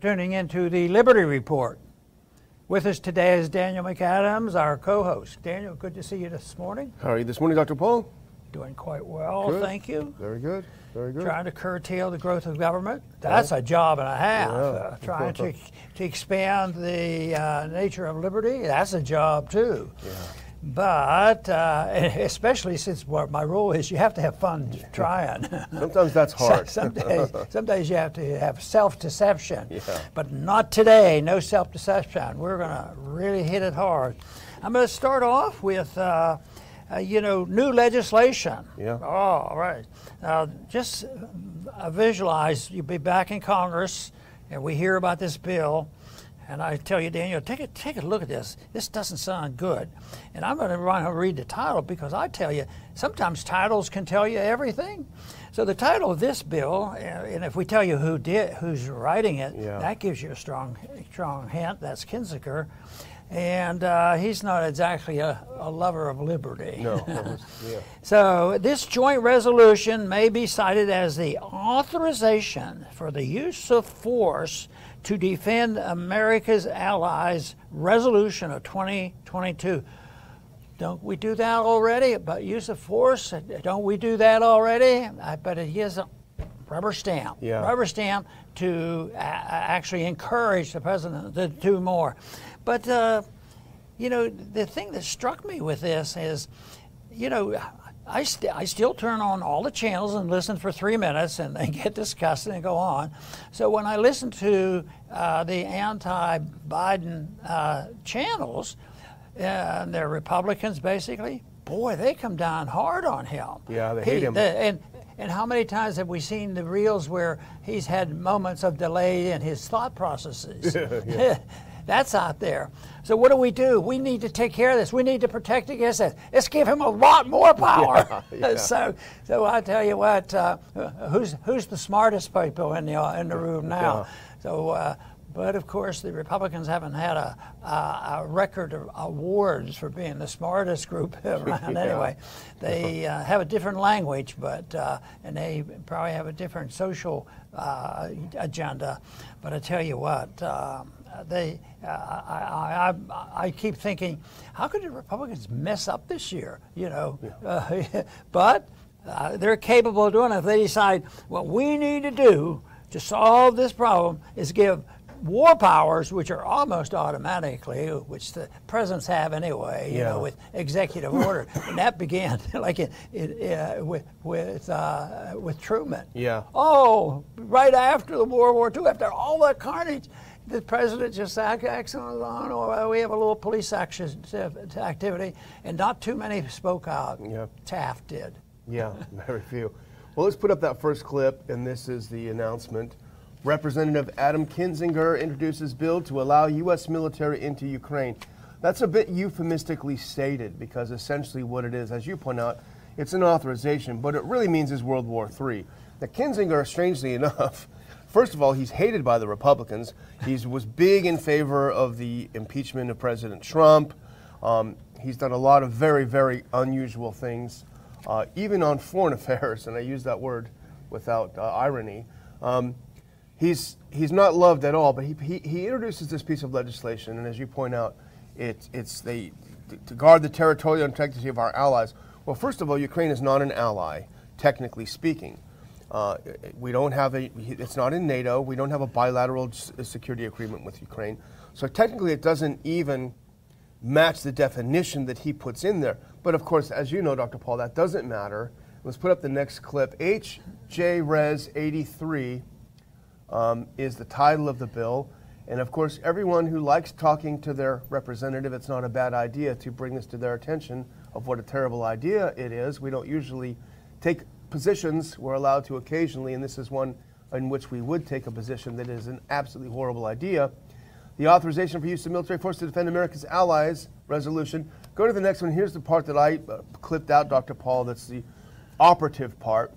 tuning into the Liberty Report. With us today is Daniel McAdams, our co host. Daniel, good to see you this morning. How are you this morning, Dr. Paul? Doing quite well, Good. thank you. Very good. Very good. Trying to curtail the growth of government. That's a job and a half. Yeah. Uh, trying to, to expand the uh, nature of liberty. That's a job too. Yeah. But uh, especially since what my rule is, you have to have fun trying. Sometimes that's hard. some days, some days you have to have self-deception. Yeah. But not today. No self-deception. We're going to really hit it hard. I'm going to start off with, uh, uh, you know, new legislation. Yeah. Oh, all right. Now, just uh, visualize you'll be back in Congress, and we hear about this bill. And I tell you, Daniel, take a, take a look at this. This doesn't sound good. And I'm going to run and read the title because I tell you, sometimes titles can tell you everything. So the title of this bill, uh, and if we tell you who did, who's writing it, Yeah. that gives you a strong, strong hint. That's Kinzinger, and uh, he's not exactly a, a lover of liberty. No. was- yeah. So, this joint resolution may be cited as the authorization for the use of force to defend America's allies resolution of 2022. Don't we do that already? About use of force? Don't we do that already? I bet it is a rubber stamp. Yeah. Rubber stamp to a- actually encourage the president to do more. But, uh, you know, the thing that struck me with this is, you know, I, st- I still turn on all the channels and listen for three minutes and get discussed and go on. So when I listen to uh, the anti Biden uh, channels, uh, and they're Republicans basically, boy, they come down hard on him. Yeah, they hate him. and, and how many times have we seen the reels where he's had moments of delay in his thought processes? That's out there. So what do we do? We need to take care of this. We need to protect against this. Let's give him a lot more power. Yeah, yeah. so, so I tell you what, uh, who's who's the smartest people in the in the room now? So. Uh, but of course, the Republicans haven't had a, a, a record of awards for being the smartest group around. Yeah. Anyway, they uh, have a different language, but uh, and they probably have a different social uh, agenda. But I tell you what, uh, they uh, I, I, I, I keep thinking, how could the Republicans mess up this year? You know, uh, but uh, they're capable of doing it if they decide what we need to do to solve this problem is give war powers, which are almost automatically, which the presidents have anyway, you Yeah. know, with executive order, and that began like it, it, uh, with with uh, with Truman. Yeah. Oh, right after the World War II, after all that carnage, the president just act- acts on his own, or we have a little police action uh, activity, and not too many spoke out. Yeah. Taft did. Yeah, very few. Well, let's put up that first clip, and this is the announcement. Representative Adam Kinzinger introduces bill to allow U.S. military into Ukraine. That's a bit euphemistically stated because essentially what it is, as you point out, it's an authorization, but it really means is World War III. Now, Kinzinger, strangely enough, first of all, he's hated by the Republicans. He was big in favor of the impeachment of President Trump. Um, he's done a lot of very, very unusual things, uh, even on foreign affairs, and I use that word without uh, irony. Um, he's, he's not loved at all, but he, he, he introduces this piece of legislation, and as you point out, it, it's they, to guard the territorial integrity of our allies. Well, first of all, Ukraine is not an ally, technically speaking. Uh, we don't have a, it's not in NATO. We don't have a bilateral s- security agreement with Ukraine. So technically, it doesn't even match the definition that he puts in there. But of course, as you know, Dr. Paul, that doesn't matter. Let's put up the next clip. HJ Res 83 um, is the title of the bill. And of course, everyone who likes talking to their representative, it's not a bad idea to bring this to their attention of what a terrible idea it is. We don't usually take positions. We're allowed to occasionally, and this is one in which we would take a position that is an absolutely horrible idea. The authorization for use of military force to defend America's allies resolution. Go to the next one. Here's the part that I uh, clipped out, Dr. Paul. That's the operative part.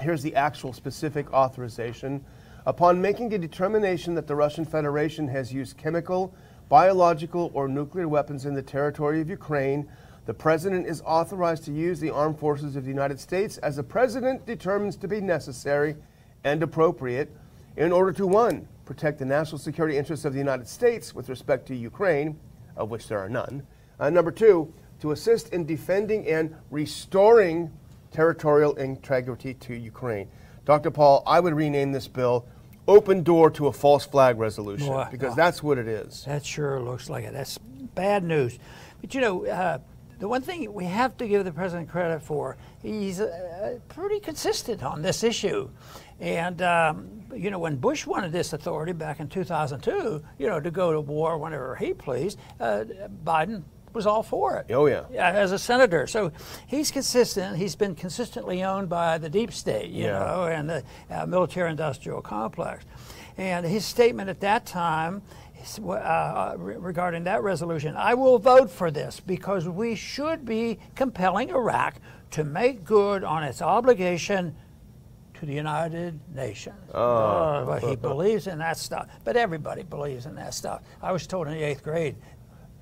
Here's the actual specific authorization. Upon making a determination that the Russian Federation has used chemical, biological, or nuclear weapons in the territory of Ukraine, the President is authorized to use the armed forces of the United States as the President determines to be necessary and appropriate in order to one, protect the national security interests of the United States with respect to Ukraine, of which there are none. Uh, number two, to assist in defending and restoring territorial integrity to Ukraine. Dr. Paul, I would rename this bill Open Door to a False Flag Resolution Boy, because boy. that's what it is. That sure looks like it. That's bad news. But you know, uh, the one thing we have to give the president credit for, he's uh, pretty consistent on this issue. And, um, you know, when Bush wanted this authority back in 2002, you know, to go to war whenever he pleased, uh, Biden was all for it. Oh, yeah. As a senator. So he's consistent. He's been consistently owned by the deep state, you Yeah. know, and the uh, military industrial complex. And his statement at that time uh, regarding that resolution, I will vote for this because we should be compelling Iraq to make good on its obligation to the United Nations. Oh, but he believes in that stuff. But everybody believes in that stuff. I was told in the eighth grade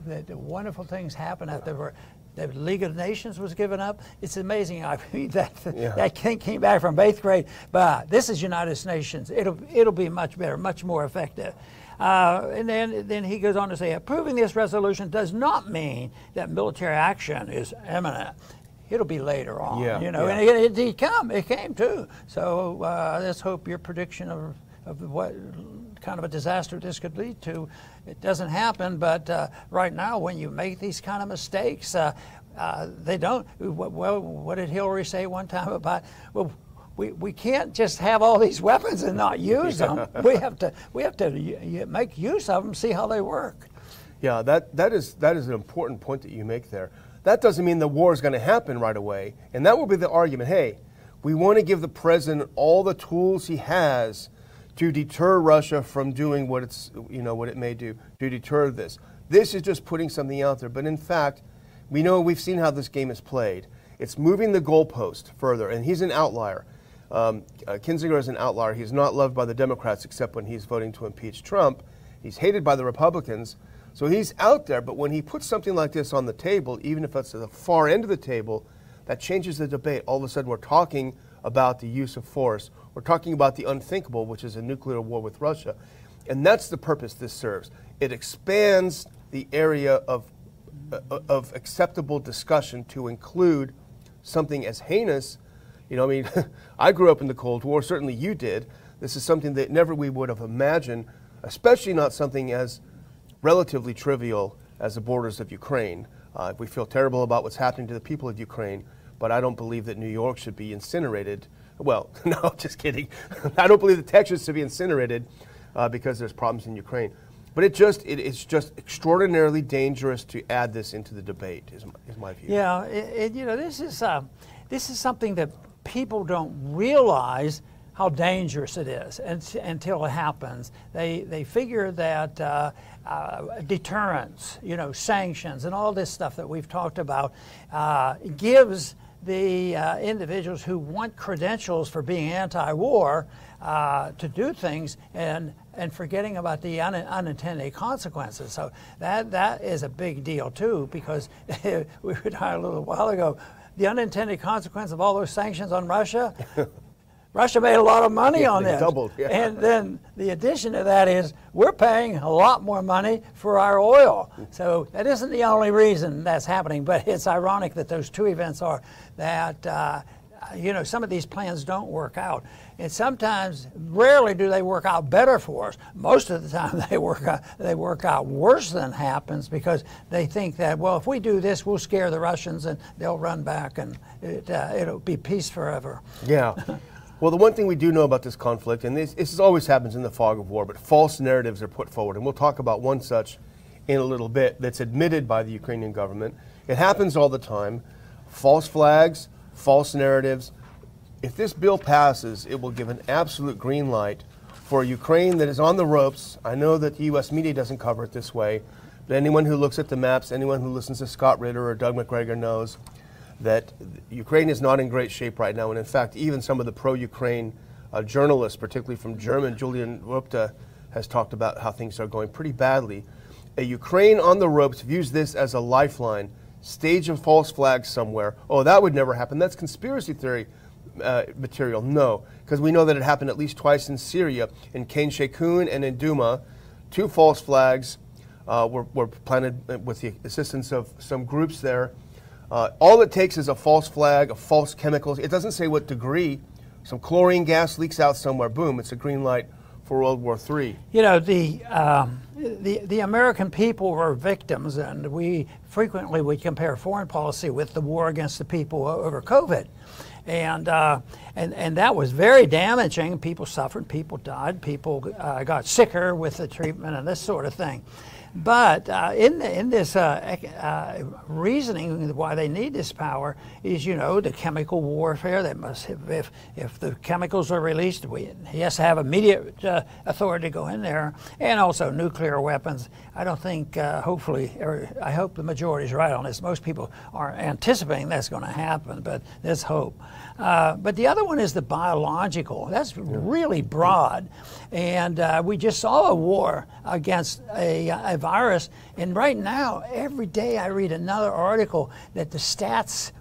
that the wonderful things happen after the League of Nations was given up. It's amazing. I mean, that Yeah. that came came back from eighth grade. But this is United Nations. It'll it'll be much better, much more effective. Uh, and then then he goes on to say, approving this resolution does not mean that military action is imminent. It'll be later on, Yeah, you know, yeah. and it, it, it come, it came too. So uh, let's hope your prediction of, of what kind of a disaster this could lead to, it doesn't happen. But uh, right now, when you make these kind of mistakes, uh, uh, they don't. Well, what did Hillary say one time about? Well, we, we can't just have all these weapons and not use them. We have to we have to make use of them, see how they work. Yeah, that, that, is, that is an important point that you make there. That doesn't mean the war is going to happen right away. And that will be the argument. Hey, we want to give the president all the tools he has to deter Russia from doing what it's you know what it may do to deter this. This is just putting something out there, but in fact, we know we've seen how this game is played. It's moving the goalpost further, and he's an outlier. Um, uh, Kinzinger is an outlier. He's not loved by the Democrats except when he's voting to impeach Trump. He's hated by the Republicans. So he's out there, but when he puts something like this on the table, even if it's at the far end of the table, that changes the debate. All of a sudden, we're talking about the use of force. We're talking about the unthinkable, which is a nuclear war with Russia. And that's the purpose this serves. It expands the area of, uh, of acceptable discussion to include something as heinous. You know, I mean, I grew up in the Cold War, certainly you did. This is something that never we would have imagined, especially not something as relatively trivial as the borders of Ukraine. Uh, we feel terrible about what's happening to the people of Ukraine, but I don't believe that New York should be incinerated. Well, no, just kidding. I don't believe that Texas should be incinerated uh, because there's problems in Ukraine. But it just it, it's just extraordinarily dangerous to add this into the debate. Is my, is my view. Yeah, it, you know, this is uh, this is something that people don't realize how dangerous it is until it happens. They they figure that uh, uh, deterrence, you know, sanctions, and all this stuff that we've talked about uh, gives the uh, individuals who want credentials for being anti-war uh, to do things and and forgetting about the un- unintended consequences. So that that is a big deal too, because we were talking a little while ago. The unintended consequence of all those sanctions on Russia, Russia made a lot of money Yeah, on this. doubled, yeah. And then the addition to that is we're paying a lot more money for our oil. So that isn't the only reason that's happening, but it's ironic that those two events are that. Uh, you know, some of these plans don't work out. And sometimes, rarely do they work out better for us. Most of the time, they work out, they work out worse than happens because they think that, well, if we do this, we'll scare the Russians and they'll run back and it, uh, it'll be peace forever. Yeah. Well, the one thing we do know about this conflict, and this, this always happens in the fog of war, but false narratives are put forward. And we'll talk about one such in a little bit that's admitted by the Ukrainian government. It happens all the time. False flags, false narratives. If this bill passes, it will give an absolute green light for Ukraine that is on the ropes. I know that the U.S. media doesn't cover it this way, but anyone who looks at the maps, anyone who listens to Scott Ritter or Doug Macgregor knows that Ukraine is not in great shape right now. And in fact, even some of the pro Ukraine uh, journalists, particularly from German, Julian Röpcke, has talked about how things are going pretty badly. A Ukraine on the ropes views this as a lifeline. Stage a false flag somewhere. Oh, that would never happen. That's conspiracy theory. uh, material? No, because we know that it happened at least twice in Syria, in Khan Sheikhoun and in Douma. Two false flags uh, were, were planted with the assistance of some groups there. Uh, all it takes is a false flag, a false chemicals. It doesn't say what degree. Some chlorine gas leaks out somewhere. Boom! It's a green light for World War III. You know, the, um, the, the American people were victims, and we frequently would compare foreign policy with the war against the people over COVID. And, uh, and, and that was very damaging. People suffered, people died, people uh, got sicker with the treatment and this sort of thing. But uh, in, in this uh, uh, reasoning, why they need this power is, you know, the chemical warfare. That must, have, if if the chemicals are released, we, he has to have immediate uh, authority to go in there, and also nuclear weapons. I don't think, uh, hopefully, or I hope the majority is right on this. Most people are anticipating that's going to happen, but there's hope. Uh, but the other one is the biological. That's really broad. And uh, we just saw a war against a, a virus. And right now, every day I read another article that the stats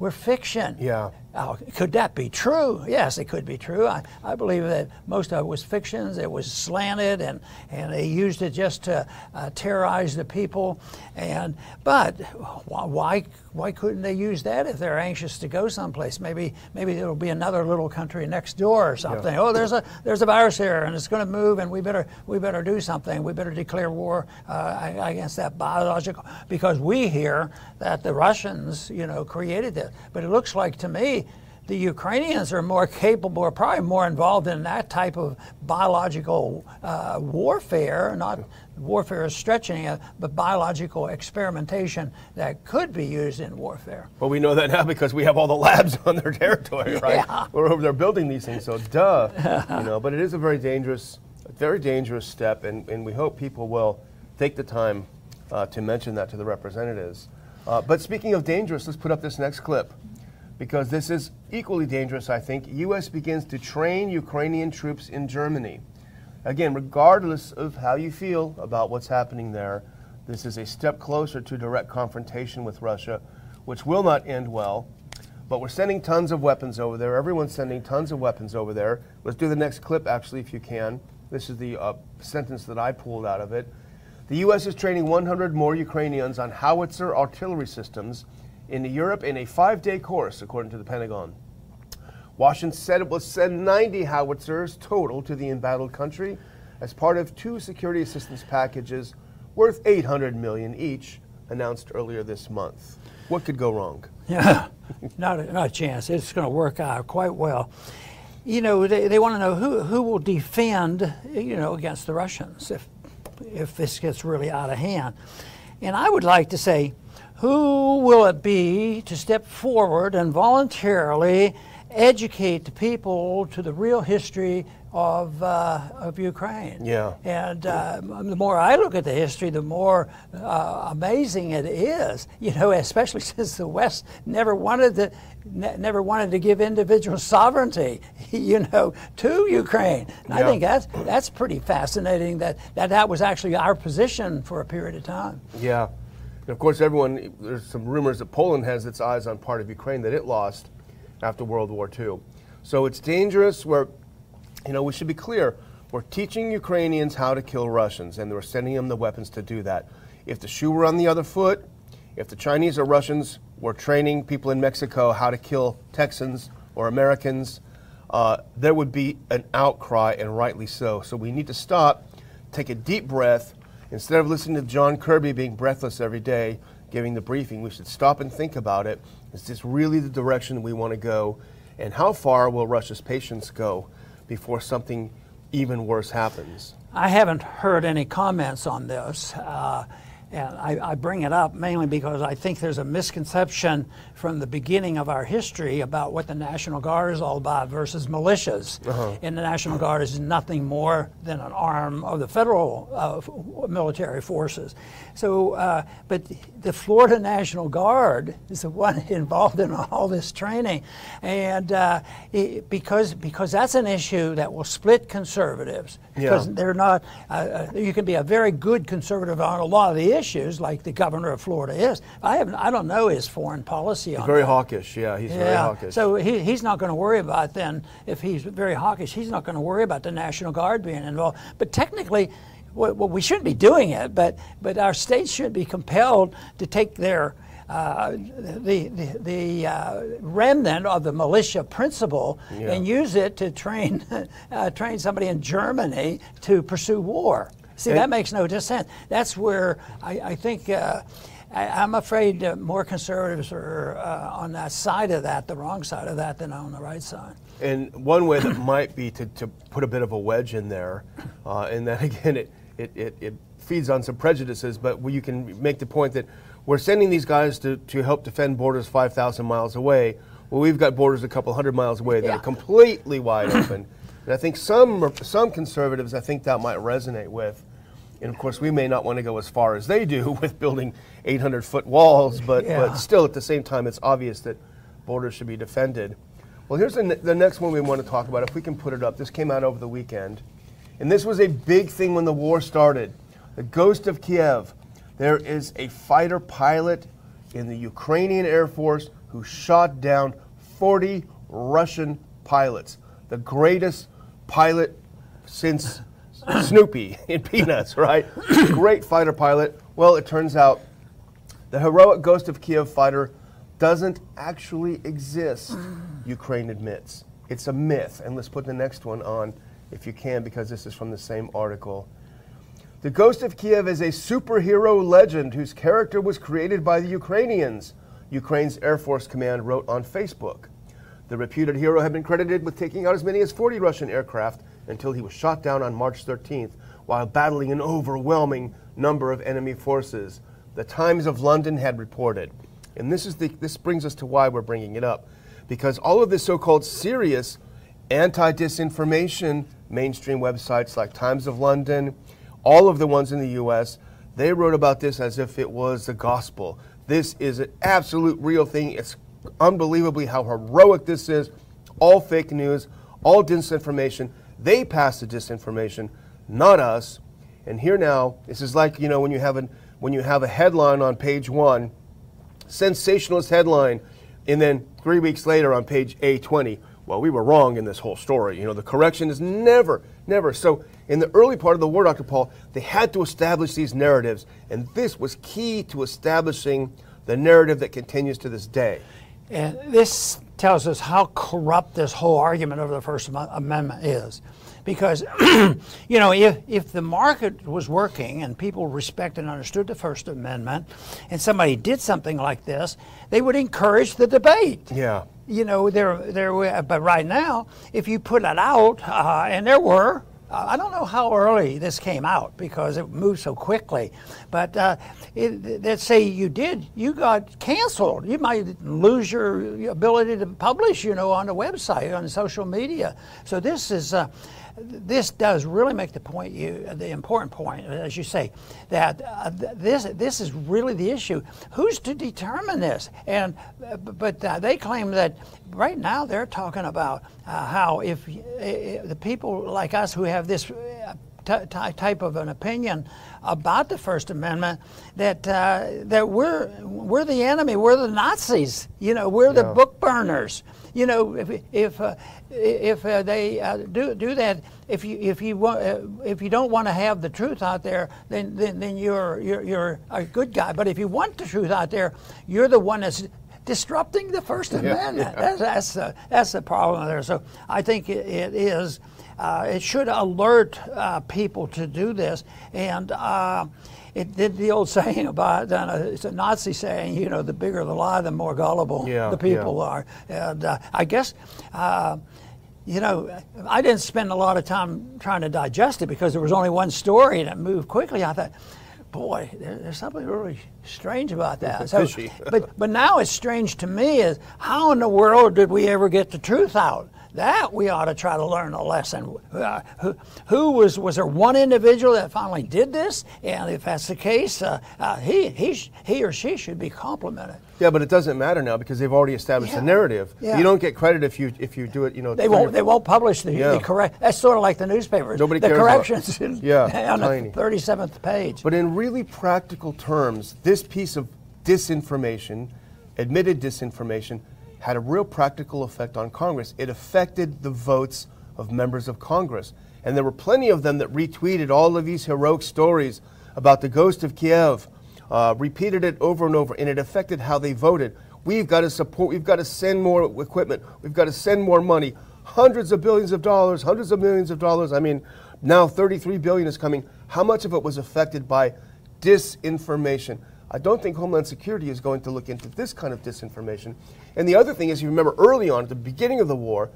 were fiction. Yeah. Uh, could that be true? Yes, it could be true. I, I believe that most of it was fictions. It was slanted, and, and they used it just to uh, terrorize the people. And but why why couldn't they use that if they're anxious to go someplace? Maybe maybe there'll be another little country next door or something. Yeah. Oh, there's a there's a virus here, and it's going to move, and we better we better do something. We better declare war uh, against that biological because we hear that the Russians, you know, created this. But it looks like to me the Ukrainians are more capable, or probably more involved in that type of biological uh, warfare, not warfare is stretching it, but biological experimentation that could be used in warfare. Well, we know that now because we have all the labs on their territory, right? Yeah. We're over there building these things, so duh. you know, but it is a very dangerous, very dangerous step, and, and we hope people will take the time uh, to mention that to the representatives. Uh, but speaking of dangerous, let's put up this next clip because this is equally dangerous, I think. U.S. begins to train Ukrainian troops in Germany. Again, regardless of how you feel about what's happening there, this is a step closer to direct confrontation with Russia, which will not end well. But we're sending tons of weapons over there. Everyone's sending tons of weapons over there. Let's do the next clip, actually, if you can. This is the uh, sentence that I pulled out of it. The U.S. is training 100 more Ukrainians on howitzer artillery systems in Europe in a five day course, according to the Pentagon. Washington said it will send 90 howitzers total to the embattled country as part of two security assistance packages worth 800 million each, announced earlier this month. What could go wrong? Yeah, not a, not a chance. It's going to work out quite well. You know, they, they want to know who, who will defend, you know, against the Russians if, if this gets really out of hand. And I would like to say, who will it be to step forward and voluntarily educate the people to the real history of, uh, of Ukraine. Yeah. And uh, the more I look at the history, the more uh, amazing it is. You know, especially since the West never wanted to ne- never wanted to give individual sovereignty. You know, to Ukraine. And yeah. I think that's that's pretty fascinating. That, that that was actually our position for a period of time. Yeah. And of course, everyone, there's some rumors that Poland has its eyes on part of Ukraine that it lost after World War II. So it's dangerous. We're, you know, we should be clear. We're teaching Ukrainians how to kill Russians, and we're sending them the weapons to do that. If the shoe were on the other foot, if the Chinese or Russians were training people in Mexico how to kill Texans or Americans, uh, there would be an outcry, and rightly so. So we need to stop, take a deep breath, Instead of listening to John Kirby being breathless every day, giving the briefing, we should stop and think about it. Is this really the direction we want to go? And how far will Russia's patience go before something even worse happens? I haven't heard any comments on this. Uh, and I, I, bring it up mainly because I think there's a misconception from the beginning of our history about what the National Guard is all about versus militias. Uh-huh. And the National Guard is nothing more than an arm of the federal uh, military forces. So, uh, but the Florida National Guard is the one involved in all this training, and uh, it, because because that's an issue that will split conservatives because yeah. they're not. Uh, uh, you can be a very good conservative on a lot of the issues issues, like the governor of Florida is. I haven't, I don't know his foreign policy on Very that. hawkish, yeah. He's very hawkish. So he, he's not going to worry about then, if he's very hawkish, he's not going to worry about the National Guard being involved. But technically, well, we shouldn't be doing it, but, but our states should be compelled to take their uh, the the, the uh, remnant of the militia principle Yeah. and use it to train uh, train somebody in Germany to pursue war. See, And- that makes no sense. That's where I, I think. Uh, I, I'm afraid uh, more conservatives are uh, on that side of that, the wrong side of that, than on the right side. And one way that might be to, to put a bit of a wedge in there, uh, and then again, it, it, it, it feeds on some prejudices, but you can make the point that we're sending these guys to, to help defend borders 5,000 miles away. Well, we've got borders a couple hundred miles away that Yeah. are completely wide open. And I think some, some conservatives, I think that might resonate with. And of course, we may not want to go as far as they do with building 800 foot walls, but, Yeah. but still at the same time, it's obvious that borders should be defended. Well, here's the, the next one we want to talk about. If we can put it up, this came out over the weekend. And this was a big thing when the war started. The Ghost of Kiev. There is a fighter pilot in the Ukrainian Air Force who shot down 40 Russian pilots. The greatest pilot since Snoopy in Peanuts, right? Great fighter pilot. Well, it turns out the heroic Ghost of Kiev fighter doesn't actually exist, Ukraine admits. It's a myth. And let's put the next one on if you can, because this is from the same article. The Ghost of Kiev is a superhero legend whose character was created by the Ukrainians, Ukraine's Air Force Command wrote on Facebook. The reputed hero had been credited with taking out as many as 40 Russian aircraft until he was shot down on March 13th while battling an overwhelming number of enemy forces. The Times of London had reported. And this, is the, this brings us to why we're bringing it up. Because all of this so called serious anti disinformation mainstream websites like Times of London, all of the ones in the US, they wrote about this as if it was the gospel. This is an absolute real thing. It's unbelievably how heroic this is. All fake news, all disinformation. They pass the disinformation, not us. And here now, this is like you know when you have an when you have a headline on page one, sensationalist headline, and then three weeks later on page A20, well, we were wrong in this whole story. You know, the correction is never, never. So in the early part of the war, Dr. Paul, they had to establish these narratives, and this was key to establishing the narrative that continues to this day. And this tells us how corrupt this whole argument over the First Amendment is. Because, you know, if, if the market was working and people respected and understood the First Amendment and somebody did something like this, they would encourage the debate. Yeah. You know, there, there. But right now, if you put it out, uh, and there were, uh, I don't know how early this came out because it moved so quickly. But uh, it, let's say you did, you got canceled. You might lose your ability to publish, you know, on the website, on social media. So this is. Uh, this does really make the point you the important point as you say that uh, th- this this is really the issue. Who's to determine this? And uh, but uh, they claim that right now they're talking about uh, how if the people like us who have this uh, ty- type of an opinion about the First Amendment that uh, that we're we're the enemy, we're the Nazis, you know, we're the book burners. You know, if if uh, if uh, they uh, do do that, if you if you want uh, if you don't want to have the truth out there, then then, then you're, you're you're a good guy. But if you want the truth out there, you're the one that's disrupting the First Amendment. That's that's the, that's the problem there. So I think it, it is. Uh, it should alert uh, people to do this, and uh, it did the old saying about uh, it's a Nazi saying, you know, the bigger the lie, the more gullible Yeah, the people yeah. are. And uh, I guess, uh, you know, I didn't spend a lot of time trying to digest it because there was only one story and it moved quickly. I thought, boy, there, there's something really strange about that. So, but but now it's strange to me is how in the world did we ever get the truth out? That we ought to try to learn a lesson. Uh, who, who was was there one individual that finally did this? And if that's the case, uh, uh, he he he or she should be complimented. Yeah, but it doesn't matter now because they've already established Yeah. a narrative. Yeah. You don't get credit if you if you do it. You know They won't. They won't publish the, Yeah. the correct. That's sort of like the newspapers. Nobody the cares about- corrections in- Yeah, on tiny. the thirty-seventh page. But in really practical terms, this piece of disinformation, admitted disinformation, had a real practical effect on Congress. It affected the votes of members of Congress. And there were plenty of them that retweeted all of these heroic stories about the ghost of Kiev, uh, repeated it over and over, and it affected how they voted. We've got to support, we've got to send more equipment, we've got to send more money, hundreds of billions of dollars, hundreds of millions of dollars. I mean, now 33 billion is coming. How much of it was affected by disinformation? I don't think Homeland Security is going to look into this kind of disinformation. And the other thing is, you remember early on, at the beginning of the war,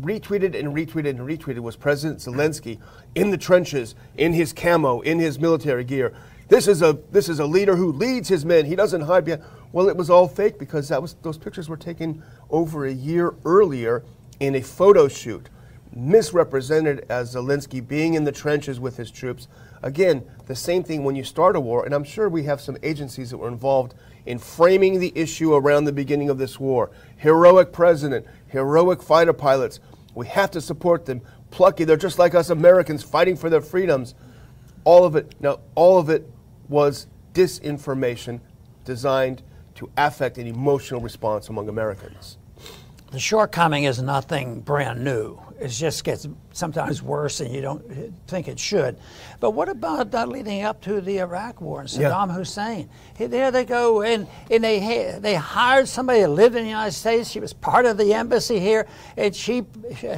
retweeted and retweeted and retweeted was President Zelensky in the trenches, in his camo, in his military gear. This is a this is a leader who leads his men. He doesn't hide behind. Well, it was all fake because that was those pictures were taken over a year earlier in a photo shoot, misrepresented as Zelensky being in the trenches with his troops. Again, the same thing when you start a war, and I'm sure we have some agencies that were involved in framing the issue around the beginning of this war. Heroic president, heroic fighter pilots. We have to support them. Plucky, they're just like us Americans fighting for their freedoms. All of it, now, all of it was disinformation designed to affect an emotional response among Americans. The shortcoming is nothing brand new. It just gets sometimes worse, and you don't think it should. But what about uh, leading up to the Iraq War and Yeah. Saddam Hussein? There they go, and, and they they hired somebody that lived in the United States. She was part of the embassy here, and she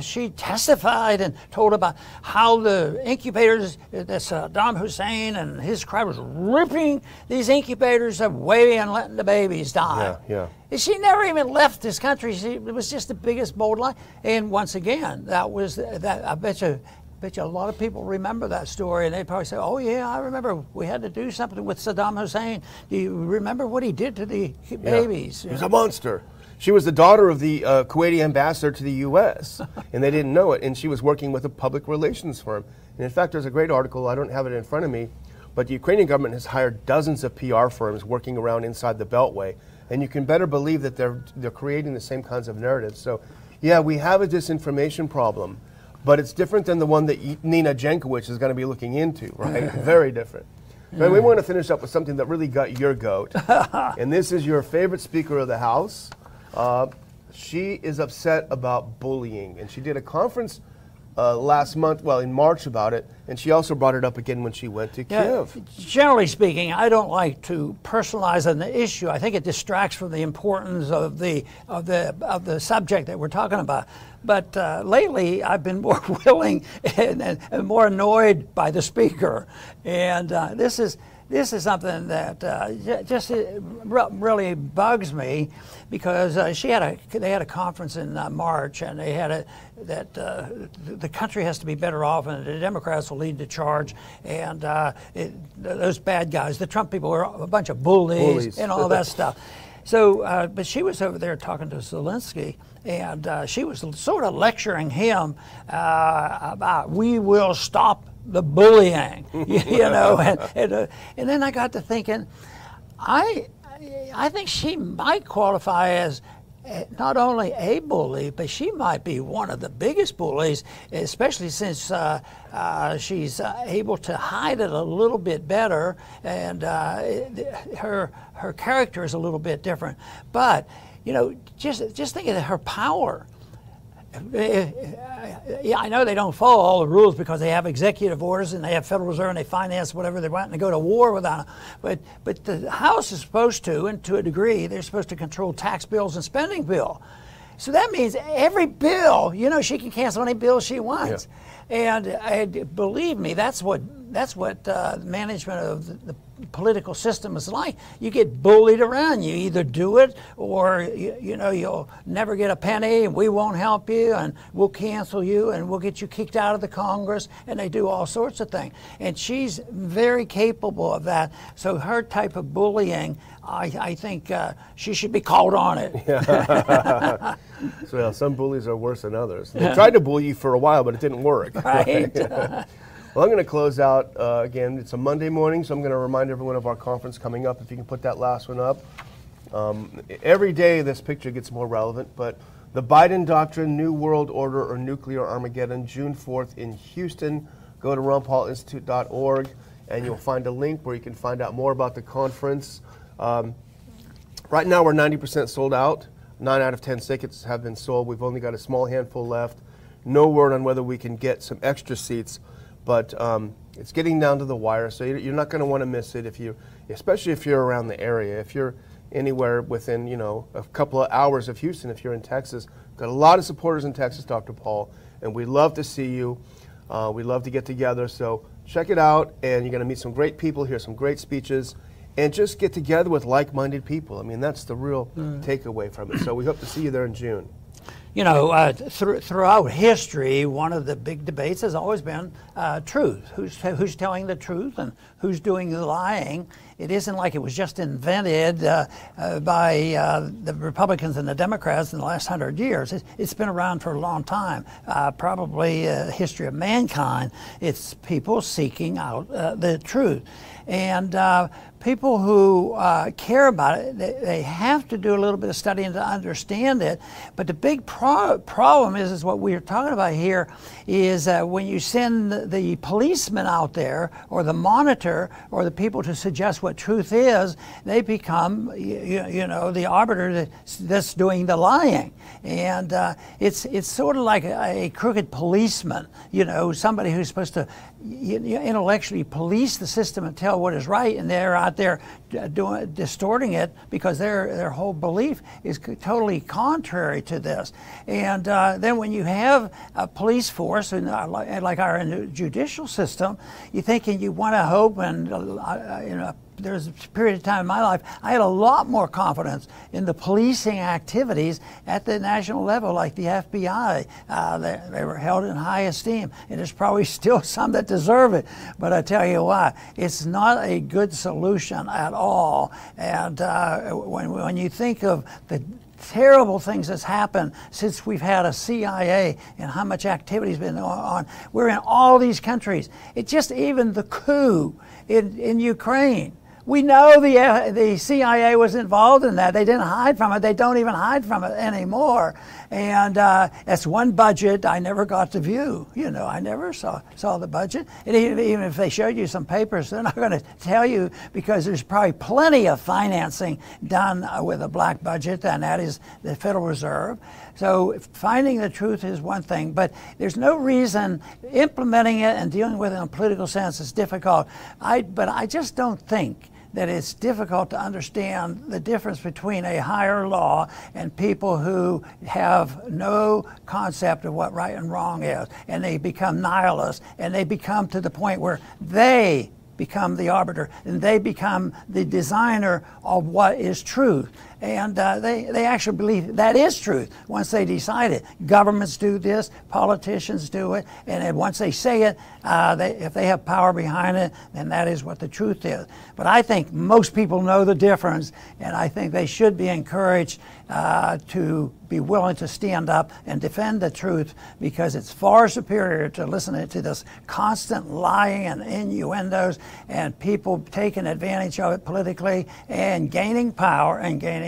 she testified and told about how the incubators that Saddam Hussein and his crowd was ripping these incubators away and letting the babies die. Yeah, yeah. She never even left this country. She, it was just the biggest bold lie. And once again, that was that. I bet you, bet you a lot of people remember that story, and they probably say, "Oh yeah, I remember. We had to do something with Saddam Hussein. Do you remember what he did to the babies?" He was a monster. She was the daughter of the uh, Kuwaiti ambassador to the U.S., and they didn't know it. And she was working with a public relations firm. And in fact, there's a great article. I don't have it in front of me, but the Ukrainian government has hired dozens of PR firms working around inside the Beltway. And you can better believe that they're they're creating the same kinds of narratives. So, yeah, we have a disinformation problem, but it's different than the one that Nina Jankowicz is going to be looking into. Right? Very different. But we want to finish up with something that really got your goat, and this is your favorite Speaker of the House. Uh, she is upset about bullying, and she did a conference uh, last month, well, in March, about it, and she also brought it up again when she went to Yeah, Kiev. generally speaking, I don't like to personalize an issue. I think it distracts from the importance of the of the of the subject that we're talking about. But uh, lately, I've been more willing and, and, and more annoyed by the speaker, and uh, this is. This is something that uh, just uh, really bugs me because uh, she had a they had a conference in uh, March and they had a that uh, the country has to be better off and the Democrats will lead the charge and uh, it, those bad guys the Trump people are a bunch of bullies, Bullies. and all that stuff. So, uh, but she was over there talking to Zelensky, and uh, she was sort of lecturing him uh, about we will stop the bullying, you, you know. And, and, uh, and then I got to thinking, I, I think she might qualify as uh, not only a bully, but she might be one of the biggest bullies, especially since uh, uh, she's uh, able to hide it a little bit better, and uh, her her character is a little bit different. But you know, just just think of her power. Eh, eh, eh, yeah, I know they don't follow all the rules because they have executive orders and they have Federal Reserve and they finance whatever they want and they go to war without them. But but the House is supposed to, and to a degree, they're supposed to control tax bills and spending bill. So that means every bill, you know, she can cancel any bill she wants. And, and believe me, that's what that's what uh, management of the, the political system is like. You get bullied around. You either do it, or you, you know you'll never get a penny, and we won't help you, and we'll cancel you, and we'll get you kicked out of the Congress, and they do all sorts of things. And she's very capable of that. So her type of bullying, I, I think uh, she should be called on it. So yeah, some bullies are worse than others. They tried to bully you for a while, but it didn't work. Right. Well, I'm going to close out uh, again. It's a Monday morning, so I'm going to remind everyone of our conference coming up. If you can put that last one up. Um, every day, this picture gets more relevant, but the Biden Doctrine, New World Order, or Nuclear Armageddon, June 4th in Houston. Go to ronpaulinstitute.org and you'll find a link where you can find out more about the conference. Um, right now, we're 90% sold out. Nine out of 10 tickets have been sold. We've only got a small handful left. No word on whether we can get some extra seats, but um, it's getting down to the wire, so you're not going to want to miss it if you, especially if you're around the area. If you're anywhere within, you know, a couple of hours of Houston, if you're in Texas, got a lot of supporters in Texas, Dr. Paul, and we'd love to see you. Uh, we'd love to get together. So check it out, and you're going to meet some great people, hear some great speeches, and just get together with like minded people. I mean, that's the real mm. takeaway from it. So we hope to see you there in June. You know, uh, th- throughout history, one of the big debates has always been uh, truth. Who's, who's telling the truth and who's doing the lying? It isn't like it was just invented uh, uh by uh, the Republicans and the Democrats in the last hundred years. It, has been around for a long time, uh, probably history of mankind. It's people seeking out the truth. And people who uh, care about it, they, they, have to do a little bit of studying to understand it. But the big pro- problem is, is what we're talking about here is uh, when you send the, the policeman out there or the monitor or the people to suggest what truth is, they become, you, you know, the arbiter that's, that's, doing the lying. And uh, it's, it's sort of like a, a crooked policeman, you know, somebody who's supposed to intellectually police the system and tell what is right, and they're out there doing distorting it because their their whole belief is totally contrary to this. And uh, then when you have a police force and uh, like our judicial system, you think and you want to hope and uh, you know there's a period of time in my life I had a lot more confidence in the policing activities at the national level, like the FBI. Uh, they, they, were held in high esteem, and there's probably still some that deserve it. But I tell you what, it's not a good solution at all. And uh, when, when you think of the terrible things that's happened since we've had a CIA and how much activity has been on. We're in all these countries. It's just even the coup in, in Ukraine we know the, uh, the CIA was involved in that. They didn't hide from it. They don't even hide from it anymore. And uh, that's one budget I never got to view. You know, I never saw, saw the budget. And even, even if they showed you some papers, they're not going to tell you because there's probably plenty of financing done uh, with a black budget, and that is the Federal Reserve. So finding the truth is one thing, but there's no reason implementing it and dealing with it in a political sense is difficult. I, but I just don't think that it's difficult to understand the difference between a higher law and people who have no concept of what right and wrong is. And they become nihilists and they become to the point where they become the arbiter and they become the designer of what is truth. And uh, they, they actually believe that is truth once they decide it. Governments do this, politicians do it, and once they say it, uh, they, if they have power behind it, then that is what the truth is. But I think most people know the difference, and I think they should be encouraged uh, to be willing to stand up and defend the truth because it's far superior to listening to this constant lying and innuendos and people taking advantage of it politically and gaining power and gaining